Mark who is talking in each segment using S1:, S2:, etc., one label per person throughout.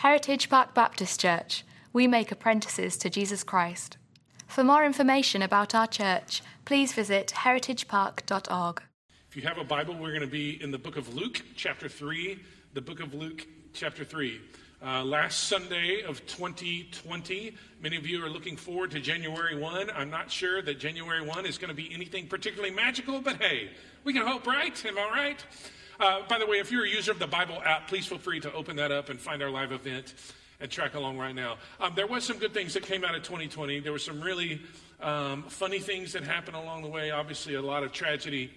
S1: Heritage Park Baptist Church. We make apprentices to Jesus Christ. For more information about our church, please visit heritagepark.org.
S2: If you have a Bible, we're going to be in the book of Luke, chapter 3. The book of Luke, chapter 3. Uh, last Sunday of 2020, many of you are looking forward to January 1. I'm not sure that January 1 is going to be anything particularly magical, but hey, we can hope, right? Am I right? Uh, by the way, if you're a user of the Bible app, please feel free to open that up and find our live event and track along right now. Um, there was some good things that came out of 2020. There were some really um, funny things that happened along the way. Obviously, a lot of tragedy.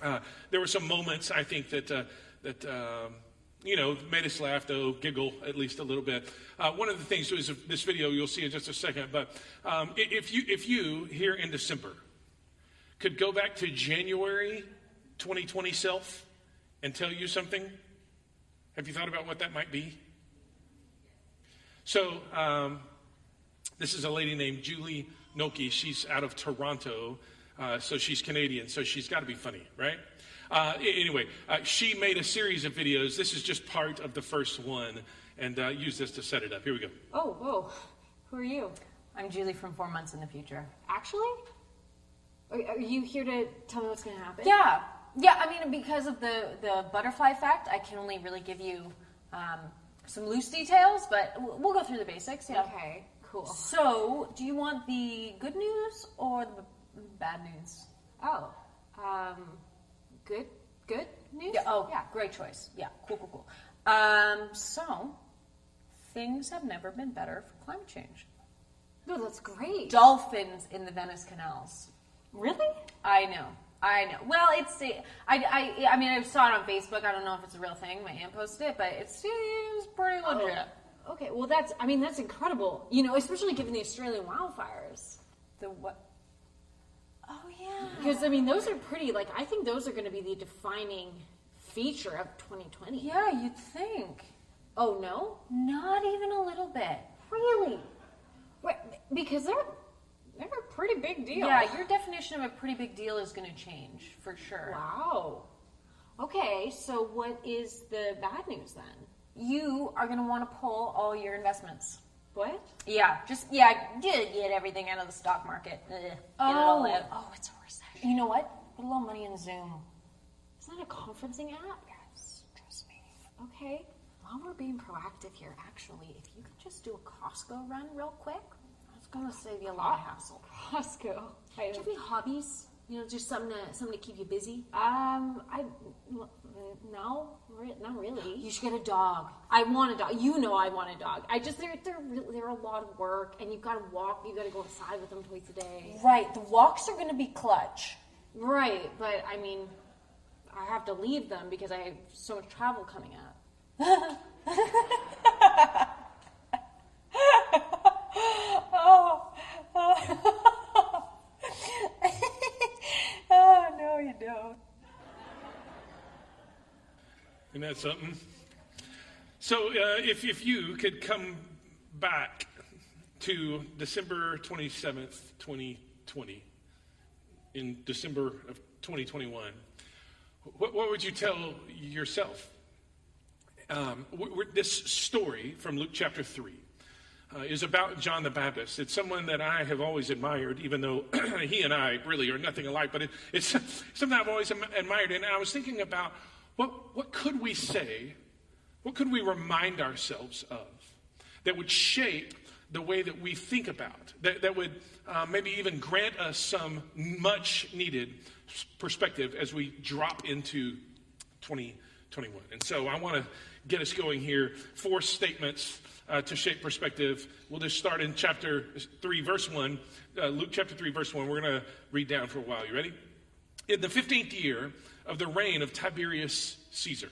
S2: Uh, there were some moments I think that uh, that um, you know made us laugh, though giggle at least a little bit. Uh, one of the things is this video you'll see in just a second. But um, if you if you here in December could go back to January 2020 self and tell you something? Have you thought about what that might be? So, um, this is a lady named Julie Nolke. She's out of Toronto, uh, so she's Canadian, so she's got to be funny, right? Uh, anyway, uh, she made a series of videos. This is just part of the first one, and uh, use this to set it up. Here we go.
S3: Oh, whoa. Who are you?
S4: I'm Julie from Four Months in the Future.
S3: Actually? Are, are you here to tell me what's going to happen?
S4: Yeah, yeah, I mean, because of the, the butterfly effect, I can only really give you um, some loose details, but we'll go through the basics. Yeah.
S3: Okay, cool.
S4: So, do you want the good news or the bad news?
S3: Oh, um, good, good news?
S4: Yeah, oh, yeah, great choice. Yeah, cool, cool, cool. Um, so, things have never been better for climate change.
S3: No, that's great.
S4: Dolphins in the Venice canals.
S3: Really?
S4: I know. I know. Well, it's I, I I mean I saw it on Facebook. I don't know if it's a real thing. My aunt posted it, but it seems pretty oh, legit.
S3: Oh, okay, well that's I mean that's incredible. You know, especially given the Australian wildfires.
S4: The what? Oh yeah.
S3: Because I mean those are pretty. Like I think those are going to be the defining feature of 2020.
S4: Yeah, you'd think.
S3: Oh no,
S4: not even a little bit.
S3: Really? because they're they're a pretty big deal.
S4: Yeah, your definition of a pretty big deal is going to change for sure.
S3: Wow. Okay, so what is the bad news then?
S4: You are going to want to pull all your investments.
S3: What?
S4: Yeah, just yeah, get, get everything out of the stock market. Ugh, get
S3: oh.
S4: it Oh, it's a recession. You know what? Put a little money in Zoom.
S3: Isn't that a conferencing app?
S4: Yes, trust me.
S3: Okay. While we're being proactive here, actually, if you could just do a Costco run real quick, gonna save you a lot of hassle.
S4: Costco.
S3: Do you have any hobbies? You know, just something to something to keep you busy.
S4: Um, I no, not really.
S3: You should get a dog. I want a dog. You know, I want a dog. I just they're they're they're a lot of work, and you've got to walk. You got to go outside with them twice a day.
S4: Right. The walks are going to be clutch.
S3: Right, but I mean, I have to leave them because I have so much travel coming up.
S4: oh, oh. oh, no, you don't.
S2: Isn't that something? So, uh, if, if you could come back to December 27th, 2020, in December of 2021, what, what would you tell yourself? Um, this story from Luke chapter 3 uh, is about John the Baptist. It's someone that I have always admired, even though he and I really are nothing alike, but it, it's something I've always admired. And I was thinking about what, what could we say, what could we remind ourselves of that would shape the way that we think about, that, that would uh, maybe even grant us some much needed perspective as we drop into 2021. And so I want to get us going here. Four statements uh, to shape perspective. We'll just start in chapter 3, verse 1. Uh, Luke chapter 3, verse 1. We're going to read down for a while. You ready? In the 15th year of the reign of Tiberius Caesar,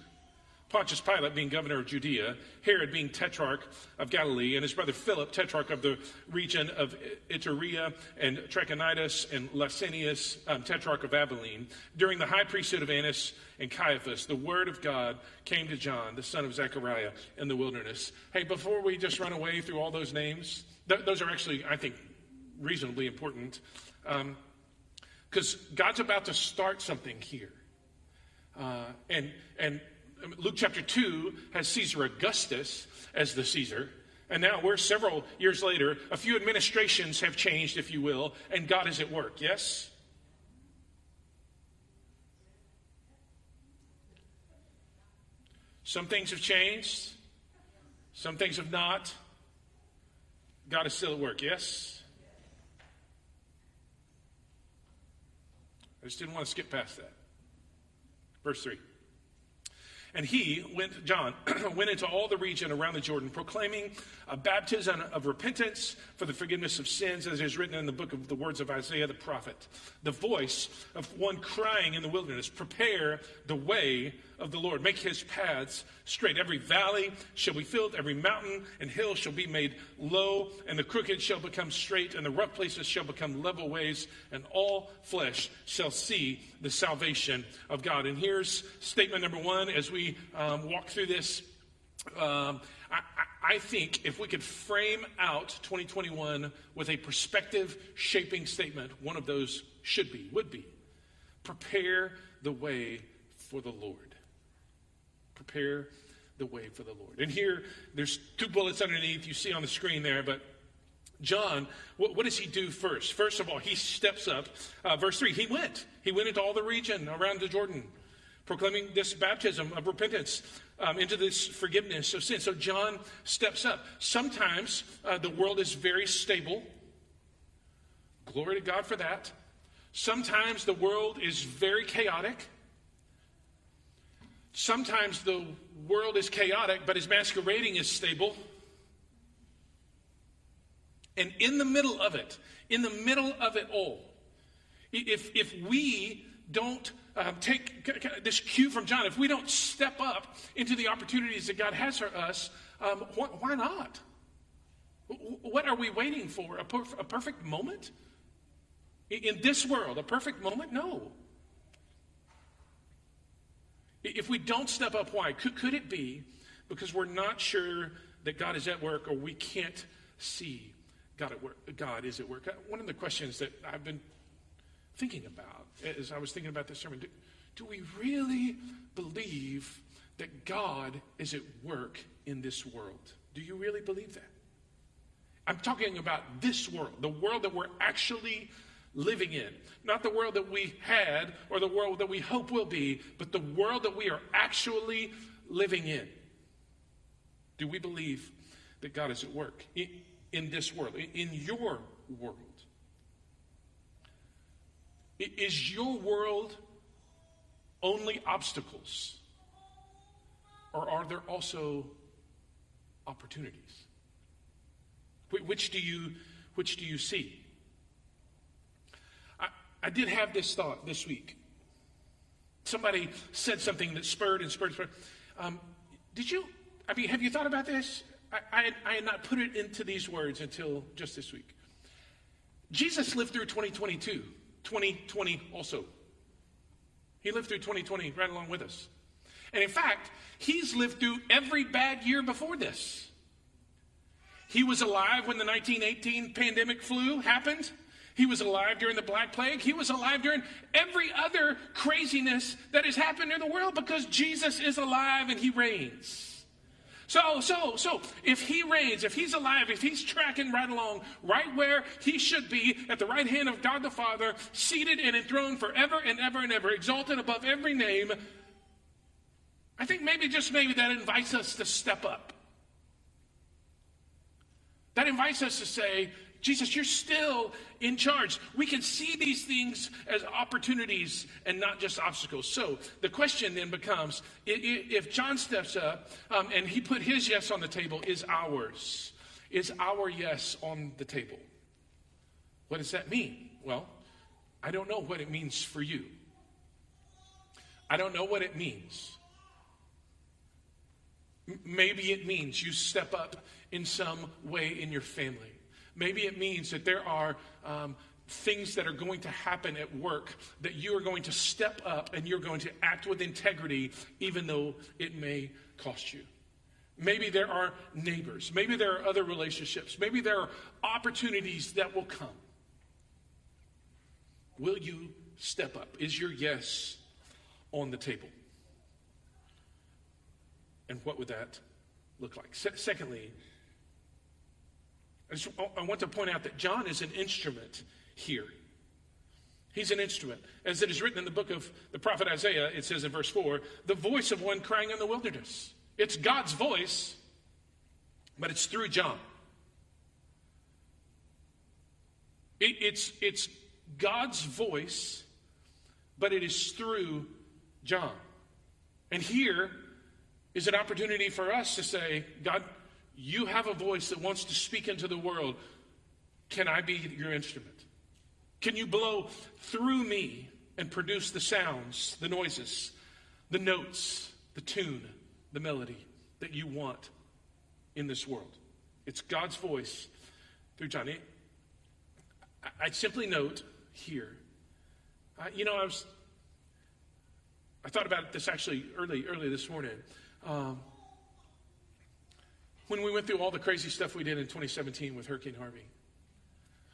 S2: Pontius Pilate being governor of Judea, Herod being tetrarch of Galilee, and his brother Philip, tetrarch of the region of Iturea, and Trachonitis and Lysanias, um, tetrarch of Abilene. During the high priesthood of Annas and Caiaphas, the word of God came to John, the son of Zechariah, in the wilderness. Hey, before we just run away through all those names, th- those are actually, I think, reasonably important. Because um, God's about to start something here. Uh, and, and Luke chapter 2 has Caesar Augustus as the Caesar. And now we're several years later. A few administrations have changed, if you will, and God is at work. Yes? Some things have changed, some things have not. God is still at work. Yes? I just didn't want to skip past that. Verse 3. And he went, John, went into all the region around the Jordan, proclaiming a baptism of repentance for the forgiveness of sins, as is written in the book of the words of Isaiah the prophet. The voice of one crying in the wilderness, prepare the way of the Lord, make his paths straight. Every valley shall be filled, every mountain and hill shall be made low, and the crooked shall become straight, and the rough places shall become level ways, and all flesh shall see the salvation of God. And here's statement number one as we um, walk through this. Um, I, I think if we could frame out 2021 with a perspective shaping statement, one of those should be, would be, prepare the way for the Lord prepare the way for the Lord. And here, there's two bullets underneath you see on the screen there, but John, what, what, does he do first? First of all, he steps up. Uh, verse 3 He went. He went into all the region around the Jordan, proclaiming this baptism of repentance um, into this forgiveness of sin. So John steps up. Sometimes uh, the world is very stable. Glory to God for that. Sometimes the world is very chaotic. Sometimes the world is chaotic, but is masquerading as stable. And in the middle of it, in the middle of it all, if, if we don't um, take this cue from John, if we don't step up into the opportunities that God has for us, um, wh- why not? What are we waiting for? A, perf- a perfect moment? In this world, a perfect moment? No. If we don't step up, why? Could, could it be because we're not sure that God is at work or we can't see God at work? God is at work. Uh, one of the questions that I've been thinking about as I was thinking about this sermon do, do we really believe that God is at work in this world? Do you really believe that? I'm talking about this world, the world that we're actually living in. Not the world that we had or the world that we hope will be, but the world that we are actually living in. Do we believe that God is at work in, in this world, in your world? Is your world only obstacles? Or are there also opportunities? Which do you, which do you see? I did have this thought this week. Somebody said something that spurred and spurred. And spurred. Um, did you? I mean, have you thought about this? I, I, I had not put it into these words until just this week. Jesus lived through 2022, 2020 also. He lived through 2020 right along with us. And in fact, he's lived through every bad year before this. He was alive when the 1918 pandemic flu happened. He was alive during the Black Plague. He was alive during every other craziness that has happened in the world because Jesus is alive and he reigns. So, so, so, if he reigns, if he's alive, if he's tracking right along, right where he should be, at the right hand of God the Father, seated and enthroned forever and ever and ever, exalted above every name, I think maybe, just maybe, that invites us to step up. That invites us to say, Jesus, you're still in charge. We can see these things as opportunities and not just obstacles. So the question then becomes if John steps up um, and he put his yes on the table, is ours? Is our yes on the table? What does that mean? Well, I don't know what it means for you. I don't know what it means. Maybe it means you step up in some way in your family. Maybe it means that there are um, things that are going to happen at work that you are going to step up and you're going to act with integrity, even though it may cost you. Maybe there are neighbors. Maybe there are other relationships. Maybe there are opportunities that will come. Will you step up? Is your yes on the table? And what would that look like? Se- secondly, I, just, oh, I want to point out that John is an instrument here. He's an instrument. As it is written in the book of the prophet Isaiah, it says in verse 4 the voice of one crying in the wilderness. It's God's voice, but it's through John. It, it's, it's God's voice, but it is through John. And here is an opportunity for us to say, God, you have a voice that wants to speak into the world. Can I be your instrument? Can you blow through me and produce the sounds, the noises, the notes, the tune, the melody that you want in this world? It's God's voice through John. I simply note here, uh, you know, I was, I thought about this actually early, early this morning. Um, when we went through all the crazy stuff we did in 2017 with Hurricane Harvey.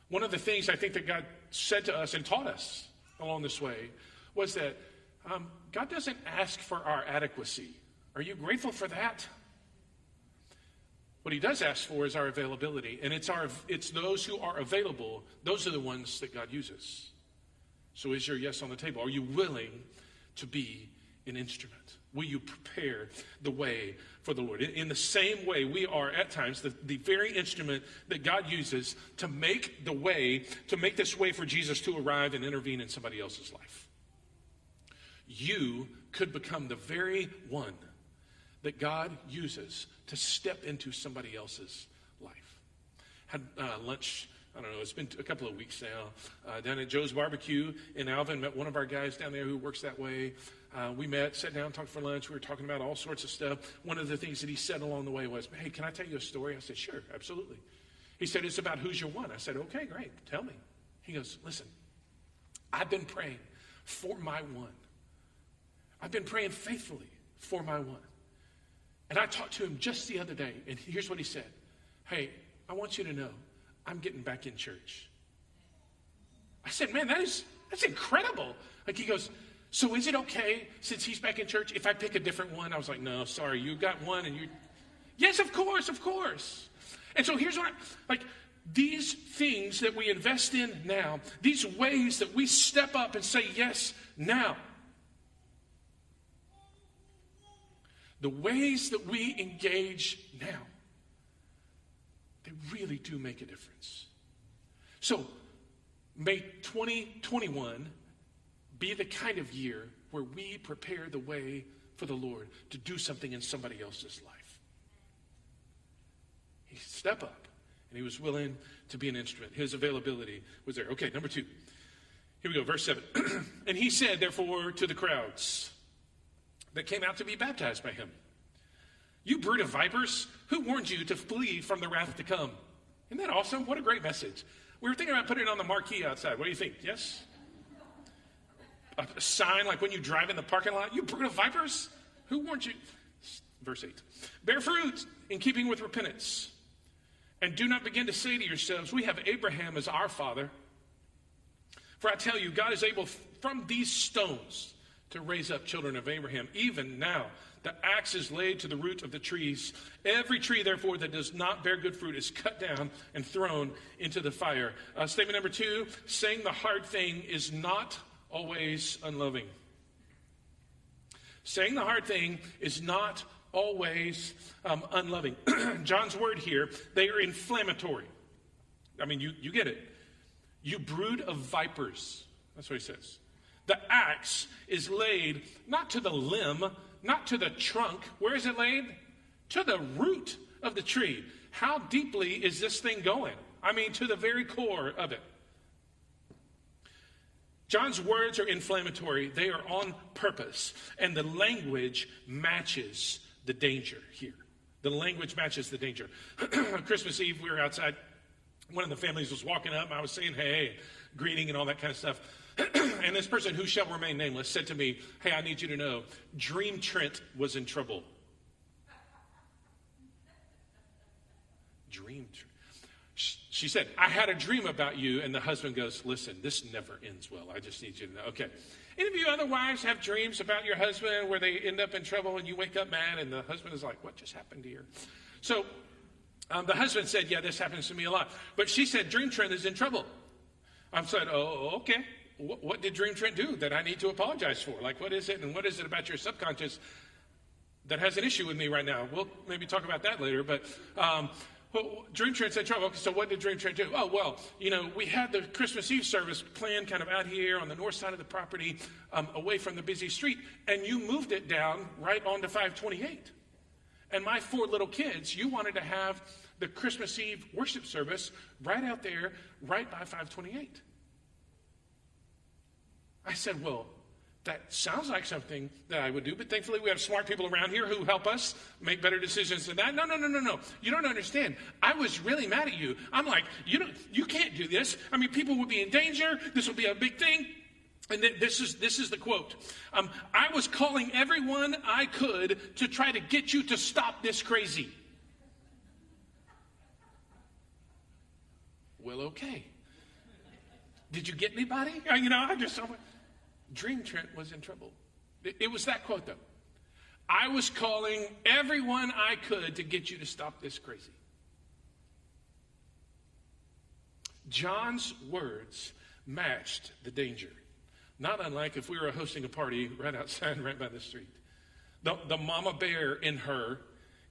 S2: One of the things I think that God said to us and taught us along this way was that um, God doesn't ask for our adequacy. Are you grateful for that? What he does ask for is our availability, and it's our it's those who are available. Those are the ones that God uses. So, is your yes on the table? Are you willing to be an instrument? Will you prepare the way for the Lord? In the same way, we are at times the, the very instrument that God uses to make the way, to make this way for Jesus to arrive and intervene in somebody else's life. You could become the very one that God uses to step into somebody else's life. Had uh, lunch I don't know, it's been a couple of weeks now, uh, down at Joe's Barbecue in Alvin. Met one of our guys down there who works that way. Uh, we met, sat down, talked for lunch. We were talking about all sorts of stuff. One of the things that he said along the way was, Hey, can I tell you a story? I said, Sure, absolutely. He said, It's about who's your one. I said, Okay, great. Tell me. He goes, Listen, I've been praying for my one. I've been praying faithfully for my one. And I talked to him just the other day, and here's what he said Hey, I want you to know I'm getting back in church. I said, Man, that is that's incredible. Like he goes, So is it okay since he's back in church if I pick a different one? I was like, No, sorry, you got one and you Yes, of course, of course. And so here's what I, like these things that we invest in now, these ways that we step up and say yes now. The ways that we engage now they really do make a difference. So, may 2021 be the kind of year where we prepare the way for the Lord to do something in somebody else's life. He stepped up and he was willing to be an instrument. His availability was there. Okay, number two. Here we go, verse 7. and he said, therefore, to the crowds that came out to be baptized by him, you brood of vipers, who warned you to flee from the wrath to come? Isn't that awesome? What a great message. We were thinking about putting it on the marquee outside. What do you think? Yes? A sign like when you drive in the parking lot, you brood of vipers, who warned you? Verse 8. Bear fruit in keeping with repentance. And do not begin to say to yourselves, We have Abraham as our father. For I tell you, God is able from these stones to raise up children of Abraham, even now. The axe is laid to the root of the trees. Every tree, therefore, that does not bear good fruit is cut down and thrown into the fire. Uh, statement number two saying the hard thing is not always unloving. Saying the hard thing is not always um, unloving. John's word here, they are inflammatory. I mean, you, you get it. You brood of vipers. That's what he says. The axe is laid not to the limb, not to the trunk. Where is it laid? To the root of the tree. How deeply is this thing going? I mean, to the very core of it. John's words are inflammatory, they are on purpose, and the language matches the danger here. The language matches the danger. Christmas Eve, we were outside. One of the families was walking up. I was saying, hey, greeting and all that kind of stuff. and this person who shall remain nameless said to me, Hey, I need you to know, Dream Trent was in trouble. Dream Trent. she said, I had a dream about you. And the husband goes, Listen, this never ends well. I just need you to know. Okay. Any of you other wives have dreams about your husband where they end up in trouble and you wake up mad and the husband is like, What just happened here? So um, the husband said, Yeah, this happens to me a lot. But she said, Dream Trent is in trouble. I said, Oh, okay. What, what did Dream Trent do that I need to apologize for? Like, what is it? And what is it about your subconscious that has an issue with me right now? We'll maybe talk about that later. But um, well, Dream Trent said trouble. Okay, so what did Dream Trent do? Oh, well, you know, we had the Christmas Eve service planned kind of out here on the north side of the property, um, away from the busy street, and you moved it down right onto 528. And my four little kids, you wanted to have the Christmas Eve worship service right out there, right by 528. I said, Well, that sounds like something that I would do, but thankfully we have smart people around here who help us make better decisions than that. No, no, no, no, no. You don't understand. I was really mad at you. I'm like, you don't, you can't do this. I mean, people would be in danger. This would be a big thing. And this is this is the quote. Um, I was calling everyone I could to try to get you to stop this crazy. Well, okay. Did you get anybody? Uh, you know, I just. Dream Trent was in trouble. It was that quote, though. I was calling everyone I could to get you to stop this crazy. John's words matched the danger. Not unlike if we were hosting a party right outside, right by the street. The, the mama bear in her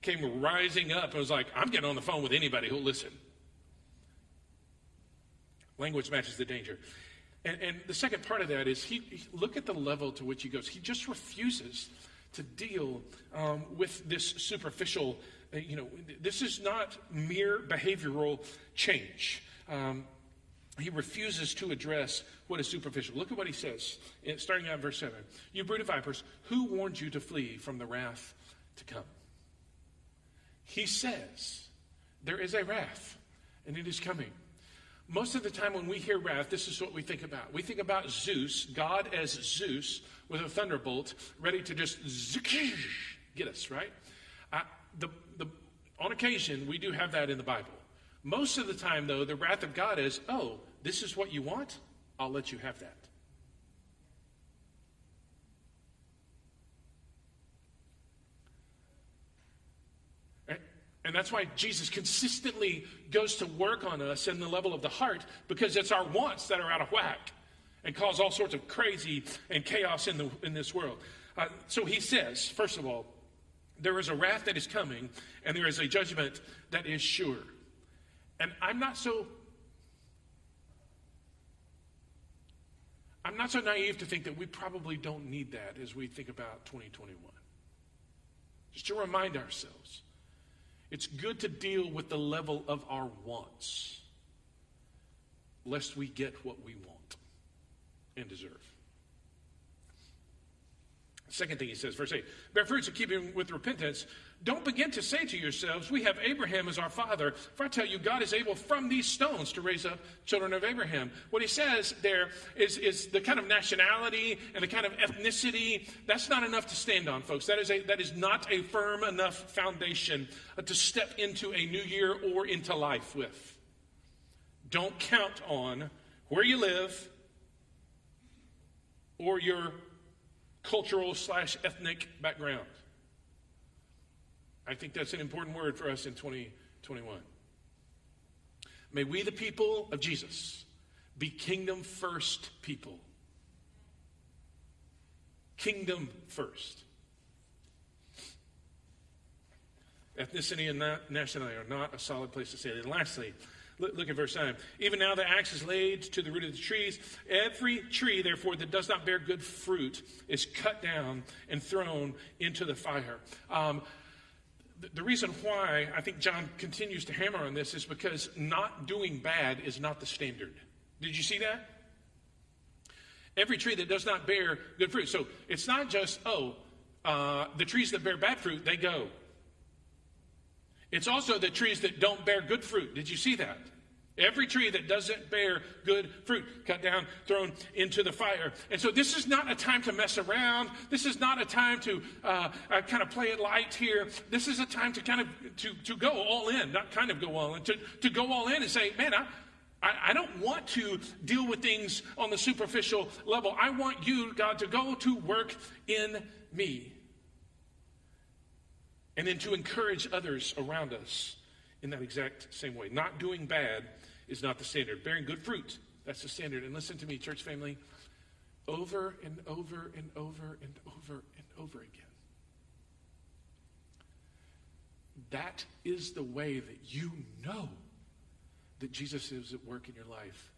S2: came rising up and was like, I'm getting on the phone with anybody who'll listen. Language matches the danger. And, and the second part of that is he, he, look at the level to which he goes. He just refuses to deal um, with this superficial, uh, you know, this is not mere behavioral change. Um, he refuses to address what is superficial. Look at what he says, starting out in verse 7. You brood of vipers, who warned you to flee from the wrath to come? He says, There is a wrath, and it is coming. Most of the time when we hear wrath, this is what we think about. We think about Zeus, God as Zeus, with a thunderbolt, ready to just get us, right? Uh, the, the, on occasion, we do have that in the Bible. Most of the time, though, the wrath of God is, oh, this is what you want? I'll let you have that. And that's why Jesus consistently goes to work on us in the level of the heart because it's our wants that are out of whack and cause all sorts of crazy and chaos in, the, in this world. Uh, so he says, first of all, there is a wrath that is coming and there is a judgment that is sure. And I'm not so I'm not so naive to think that we probably don't need that as we think about 2021. Just to remind ourselves it's good to deal with the level of our wants, lest we get what we want and deserve. Second thing he says, verse 8 bear fruits of keeping with repentance. Don't begin to say to yourselves, We have Abraham as our father. For I tell you, God is able from these stones to raise up children of Abraham. What he says there is, is the kind of nationality and the kind of ethnicity. That's not enough to stand on, folks. That is, a, that is not a firm enough foundation uh, to step into a new year or into life with. Don't count on where you live or your cultural slash ethnic background. I think that's an important word for us in 2021. May we, the people of Jesus, be kingdom first people. Kingdom first. Ethnicity and nationality are not a solid place to say it. And lastly, Look, look at verse 9. Even now the axe is laid to the root of the trees. Every tree, therefore, that does not bear good fruit is cut down and thrown into the fire. Um, the, the reason why I think John continues to hammer on this is because not doing bad is not the standard. Did you see that? Every tree that does not bear good fruit. So it's not just, oh, uh, the trees that bear bad fruit, they go. It's also the trees that don't bear good fruit. Did you see that? Every tree that doesn't bear good fruit, cut down, thrown into the fire. And so, this is not a time to mess around. This is not a time to uh, uh, kind of play it light here. This is a time to kind of to, to go all in, not kind of go all in, to, to go all in and say, man, I, I, I don't want to deal with things on the superficial level. I want you, God, to go to work in me. And then to encourage others around us in that exact same way. Not doing bad is not the standard. Bearing good fruit, that's the standard. And listen to me, church family, over and over and over and over and over again. That is the way that you know that Jesus is at work in your life.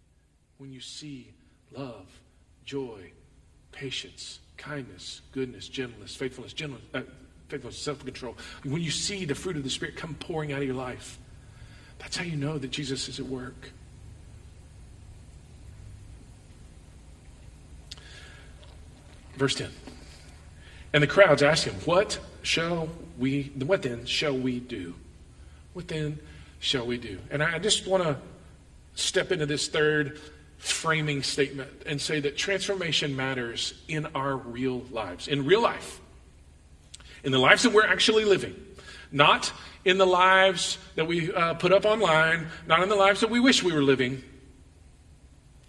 S2: When you see love, joy, patience, kindness, goodness, gentleness, faithfulness, gentleness, uh, faithfulness, self-control. When you see the fruit of the Spirit come pouring out of your life, that's how you know that Jesus is at work. Verse 10. And the crowds asked him, What shall we, what then shall we do? What then shall we do? And I just want to step into this third framing statement and say that transformation matters in our real lives, in real life, in the lives that we're actually living, not in the lives that we uh, put up online, not in the lives that we wish we were living,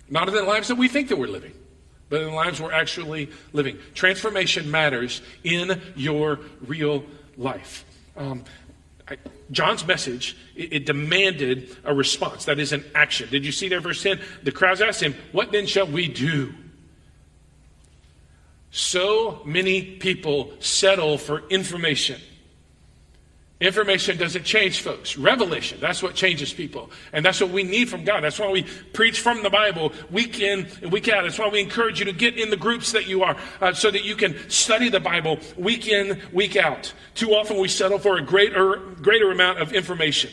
S2: not in the lives that we think that we're living, but in the lives we're actually living. Transformation matters in your real life. Um, I, John's message, it, it, demanded a response. That is an action. Did you see there, verse 10? The crowds asked him, What then shall we do? So many people settle for information. Information doesn't change folks. Revelation, that's what changes people. And that's what we need from God. That's why we preach from the Bible week in and week out. That's why we encourage you to get in the groups that you are uh, so that you can study the Bible week in, week out. Too often we settle for a greater, greater amount of information.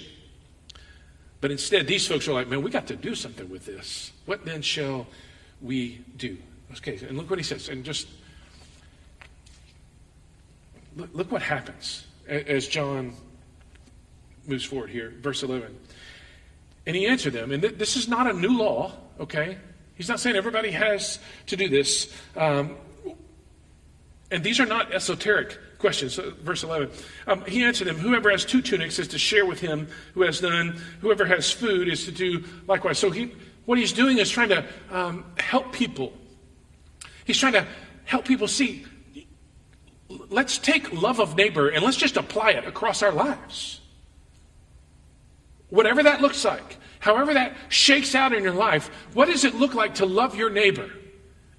S2: But instead, these folks are like, man, we got to do something with this. What then shall we do? Okay, and look what he says. And just look, look what happens as John moves forward here, verse 11. And he answered them, and th- this is not a new law, okay? He's not saying everybody has to do this. Um, and these are not esoteric questions. So, verse 11. Um, he answered them, Whoever has two tunics is to share with him who has none. Whoever has food is to do likewise. So, he, what he's doing is trying to um, help people. He's trying to help people see let's take love of neighbor and let's just apply it across our lives. Whatever that looks like, however that shakes out in your life, what does it look like to love your neighbor?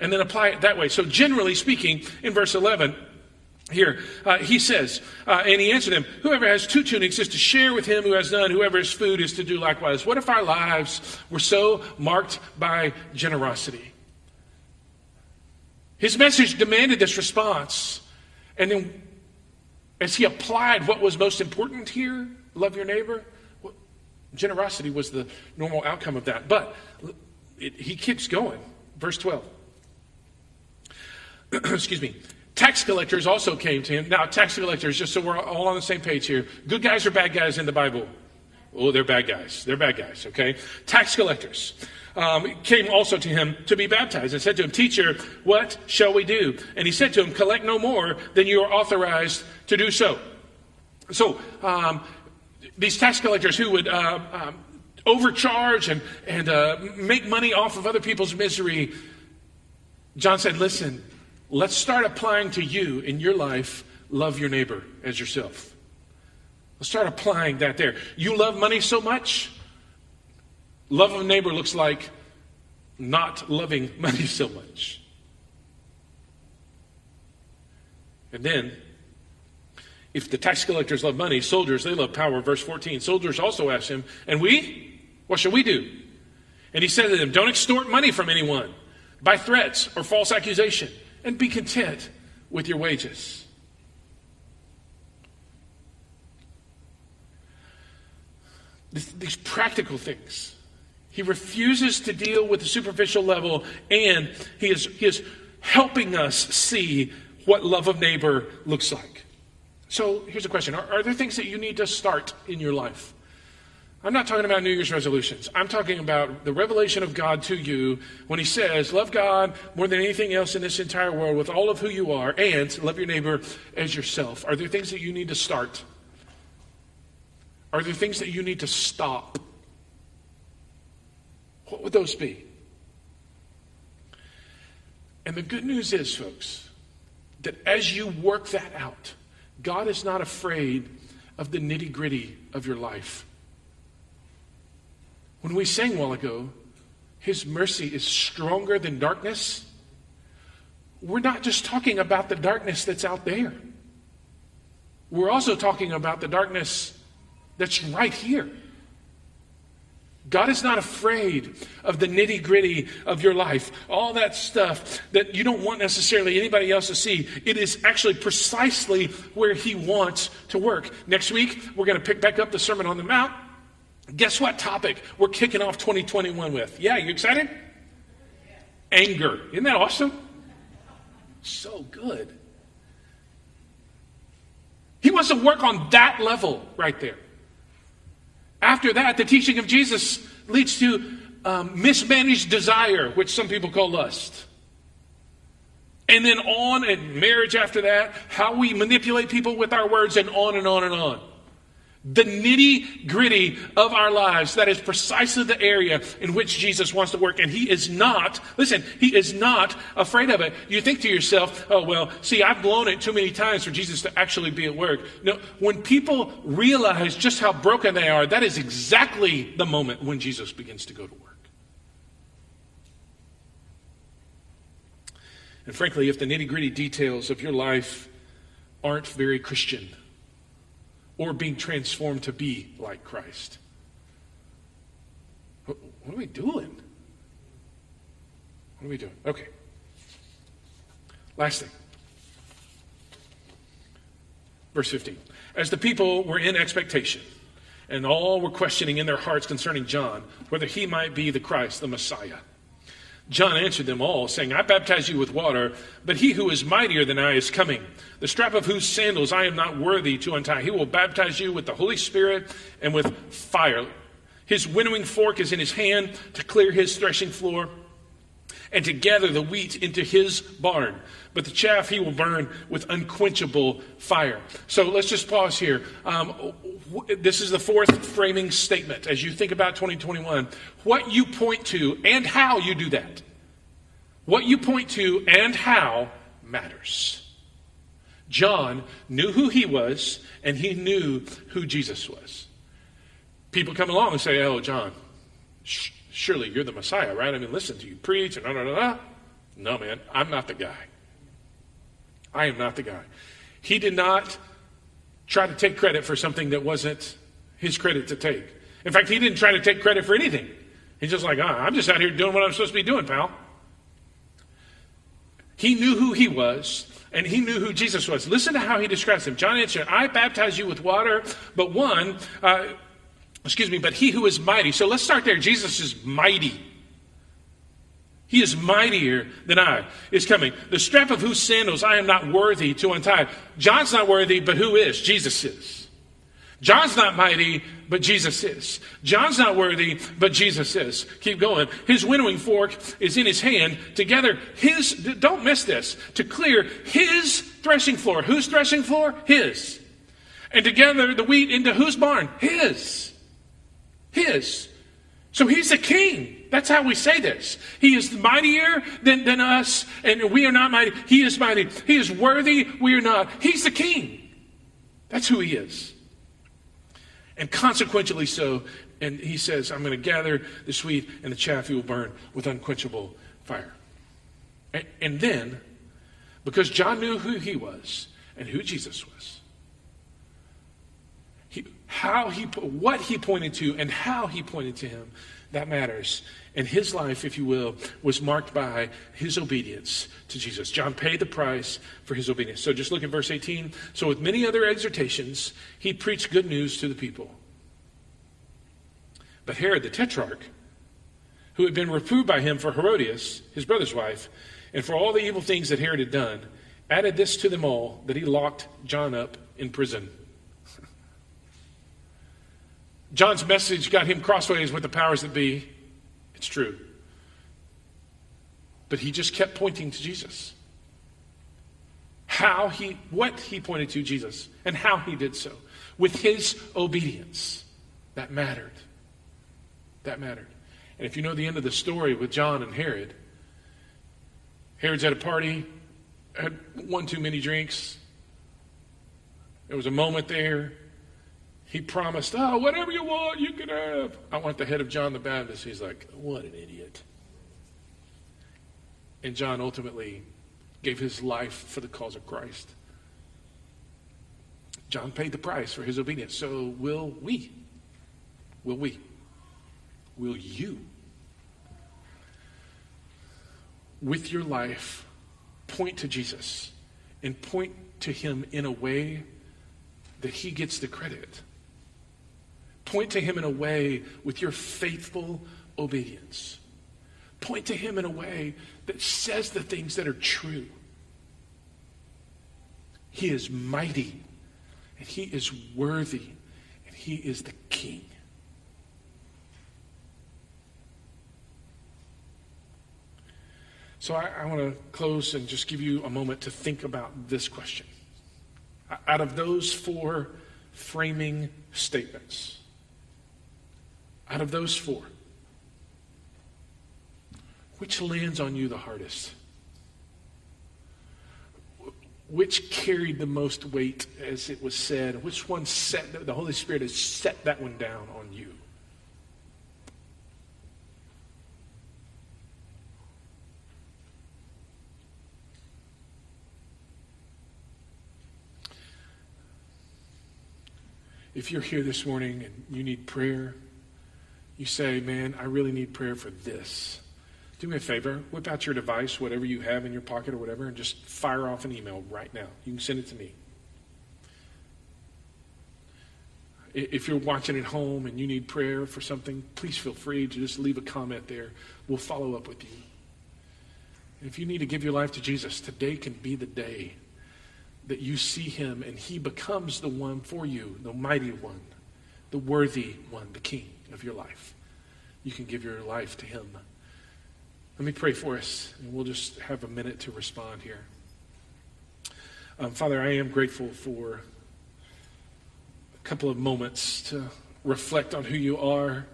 S2: And then apply it that way. So, generally speaking, in verse 11, here, uh, he says, uh, and he answered them, Whoever has two tunics is to share with him who has none. Whoever has food is to do likewise. What if our lives were so marked by generosity? His message demanded this response. And then, as he applied what was most important here, love your neighbor, well, generosity was the normal outcome of that. But it, he keeps going. Verse 12. Excuse me. Tax collectors also came to him. Now, tax collectors, just so we're all on the same page here, good guys or bad guys in the Bible? Oh, they're bad guys. They're bad guys, okay? Tax collectors um, came also to him to be baptized and said to him, Teacher, what shall we do? And he said to him, Collect no more than you are authorized to do so. So, um, these tax collectors who would uh, um, overcharge and, and uh, make money off of other people's misery, John said, Listen, let's start applying to you in your life love your neighbor as yourself. Let's start applying that there. You love money so much? Love of neighbor looks like not loving money so much. And then, if the tax collectors love money, soldiers, they love power. Verse 14. Soldiers also asked him, And we? What shall we do? And he said to them, Don't extort money from anyone by threats or false accusation, and be content with your wages. These practical things he refuses to deal with the superficial level, and he is, he is helping us see what love of neighbor looks like. So here's a question Are, are there things that you need to start in your life? I'm not talking about New Year's resolutions. I'm talking about the revelation of God to you when He says, Love God more than anything else in this entire world with all of who you are, and love your neighbor as yourself. Are there things that you need to start? Are there things that you need to stop? What would those be? And the good news is, folks, that as you work that out, God is not afraid of the nitty gritty of your life. When we sang a while ago, His mercy is stronger than darkness, we're not just talking about the darkness that's out there. We're also talking about the darkness that's right here. God is not afraid of the nitty gritty of your life, all that stuff that you don't want necessarily anybody else to see. It is actually precisely where He wants to work. Next week, we're going to pick back up the Sermon on the Mount. Guess what topic we're kicking off 2021 with? Yeah, you excited? Anger. Isn't that awesome? So good. He wants to work on that level right there. After that, the teaching of Jesus leads to um, mismanaged desire, which some people call lust. And then on, and marriage after that, how we manipulate people with our words, and on and on and on the nitty gritty of our lives. That is precisely the area in which Jesus wants to work. And he is not, listen, he is not afraid of it. You think to yourself, oh, well, see, I've blown it too many times for Jesus to actually be at work. No, when people realize just how broken they are, that is exactly the moment when Jesus begins to go to work. And frankly, if the nitty gritty details of your life aren't very Christian, or being transformed to be like Christ. What, are we doing? What are we doing? Okay. Last thing. Verse 15. As the people were in expectation, and all were questioning in their hearts concerning John whether he might be the Christ, the Messiah. John answered them all, saying, I baptize you with water, but he who is mightier than I is coming, the strap of whose sandals I am not worthy to untie. He will baptize you with the Holy Spirit and with fire. His winnowing fork is in his hand to clear his threshing floor and to gather the wheat into his barn. But the chaff he will burn with unquenchable fire. So let's just pause here. Um, this is the fourth framing statement as you think about 2021. What you point to and how you do that. What you point to and how matters. John knew who he was, and he knew who Jesus was. People come along and say, Oh, John, surely you're the Messiah, right? I mean, listen to you preach and da da da. No, man, I'm not the guy. I am not the guy. He did not try to take credit for something that wasn't his credit to take. In fact, he didn't try to take credit for anything. He's just like, oh, I'm just out here doing what I'm supposed to be doing, pal. He knew who he was, and he knew who Jesus was. Listen to how he describes him. John answered, I baptize you with water, but one, uh, excuse me, but he who is mighty. So let's start there. Jesus is mighty. He is mightier than I is coming. The strap of whose sandals I am not worthy to untie. John's not worthy, but who is? Jesus is. John's not mighty, but Jesus is. John's not worthy, but Jesus is. Keep going. His winnowing fork is in his hand. Together, his, don't miss this, to clear his threshing floor. Whose threshing floor? His. And together the wheat into whose barn? His. His. So he's the king. That's how we say this. He is mightier than, than us, and we are not mighty. He is mighty. He is worthy. We are not. He's the king. That's who he is. And consequentially so, and he says, I'm going to gather the sweet and the chaff he will burn with unquenchable fire. And, and then, because John knew who he was and who Jesus was, how he, what he pointed to and how he pointed to him, that matters. And his life, if you will, was marked by his obedience to Jesus. John paid the price for his obedience. So just look at verse 18. So, with many other exhortations, he preached good news to the people. But Herod the Tetrarch, who had been reproved by him for Herodias, his brother's wife, and for all the evil things that Herod had done, added this to them all that he locked John up in prison. John's message got him crossways with the powers that be. It's true. But he just kept pointing to Jesus. How he, what he pointed to, Jesus, and how he did so. With his obedience. That mattered. That mattered. And if you know the end of the story with John and Herod, Herod's at a party, had one too many drinks. There was a moment there. He promised, Oh, whatever you want, you can have. I want the head of John the Baptist. He's like, What an idiot. And John ultimately gave his life for the cause of Christ. John paid the price for his obedience. So will we? Will we? Will you? With your life, point to Jesus and point to him in a way that he gets the credit. Point to him in a way with your faithful obedience. Point to him in a way that says the things that are true. He is mighty, and he is worthy, and he is the king. So I, I want to close and just give you a moment to think about this question. Out of those four framing statements, out of those four, which lands on you the hardest? Which carried the most weight, as it was said? Which one set, the Holy Spirit has set that one down on you? If you're here this morning and you need prayer, you say, Man, I really need prayer for this. Do me a favor, whip out your device, whatever you have in your pocket or whatever, and just fire off an email right now. You can send it to me. If you're watching at home and you need prayer for something, please feel free to just leave a comment there. We'll follow up with you. If you need to give your life to Jesus, today can be the day that you see him and he becomes the one for you, the mighty one, the worthy one, the king of your life. You can give your life to him. Let me pray for us, and we'll just have a minute to respond here. Um, Father, I am grateful for a couple of moments to reflect on who you are,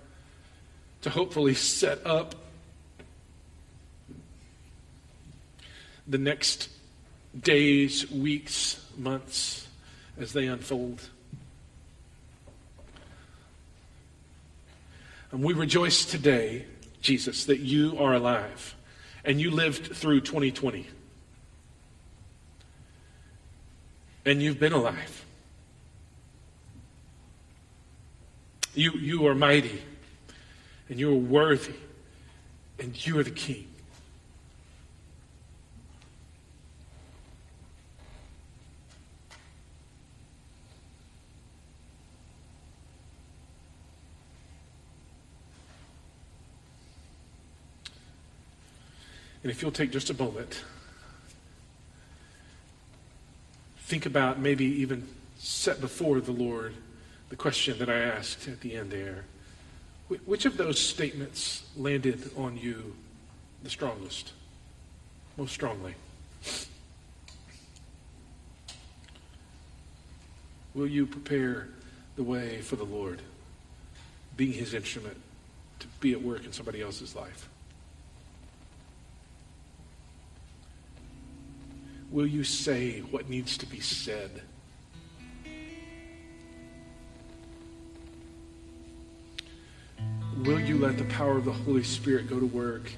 S2: to hopefully set up the next days, weeks, months as they unfold. And we rejoice today, Jesus, that you are alive and you lived through 2020. And you've been alive. You, you are mighty and you are worthy and you are the king. And if you'll take just a moment, think about maybe even set before the Lord the question that I asked at the end there. Which of those statements landed on you the strongest, most strongly? Will you prepare the way for the Lord, being his instrument to be at work in somebody else's life? Will you say what needs to be said? Will you let the power of the Holy Spirit go to work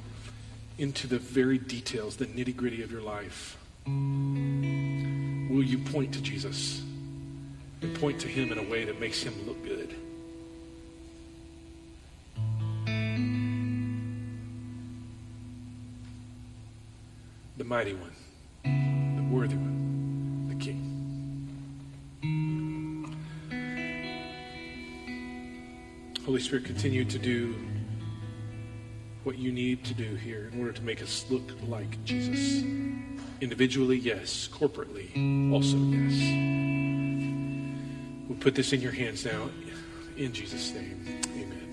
S2: into the very details, the nitty gritty of your life? Will you point to Jesus and point to Him in a way that makes Him look good? The mighty one Holy Spirit, continue to do what you need to do here in order to make us look like Jesus. Individually, yes. Corporately, also, yes. We put this in your hands now. In Jesus' name, amen.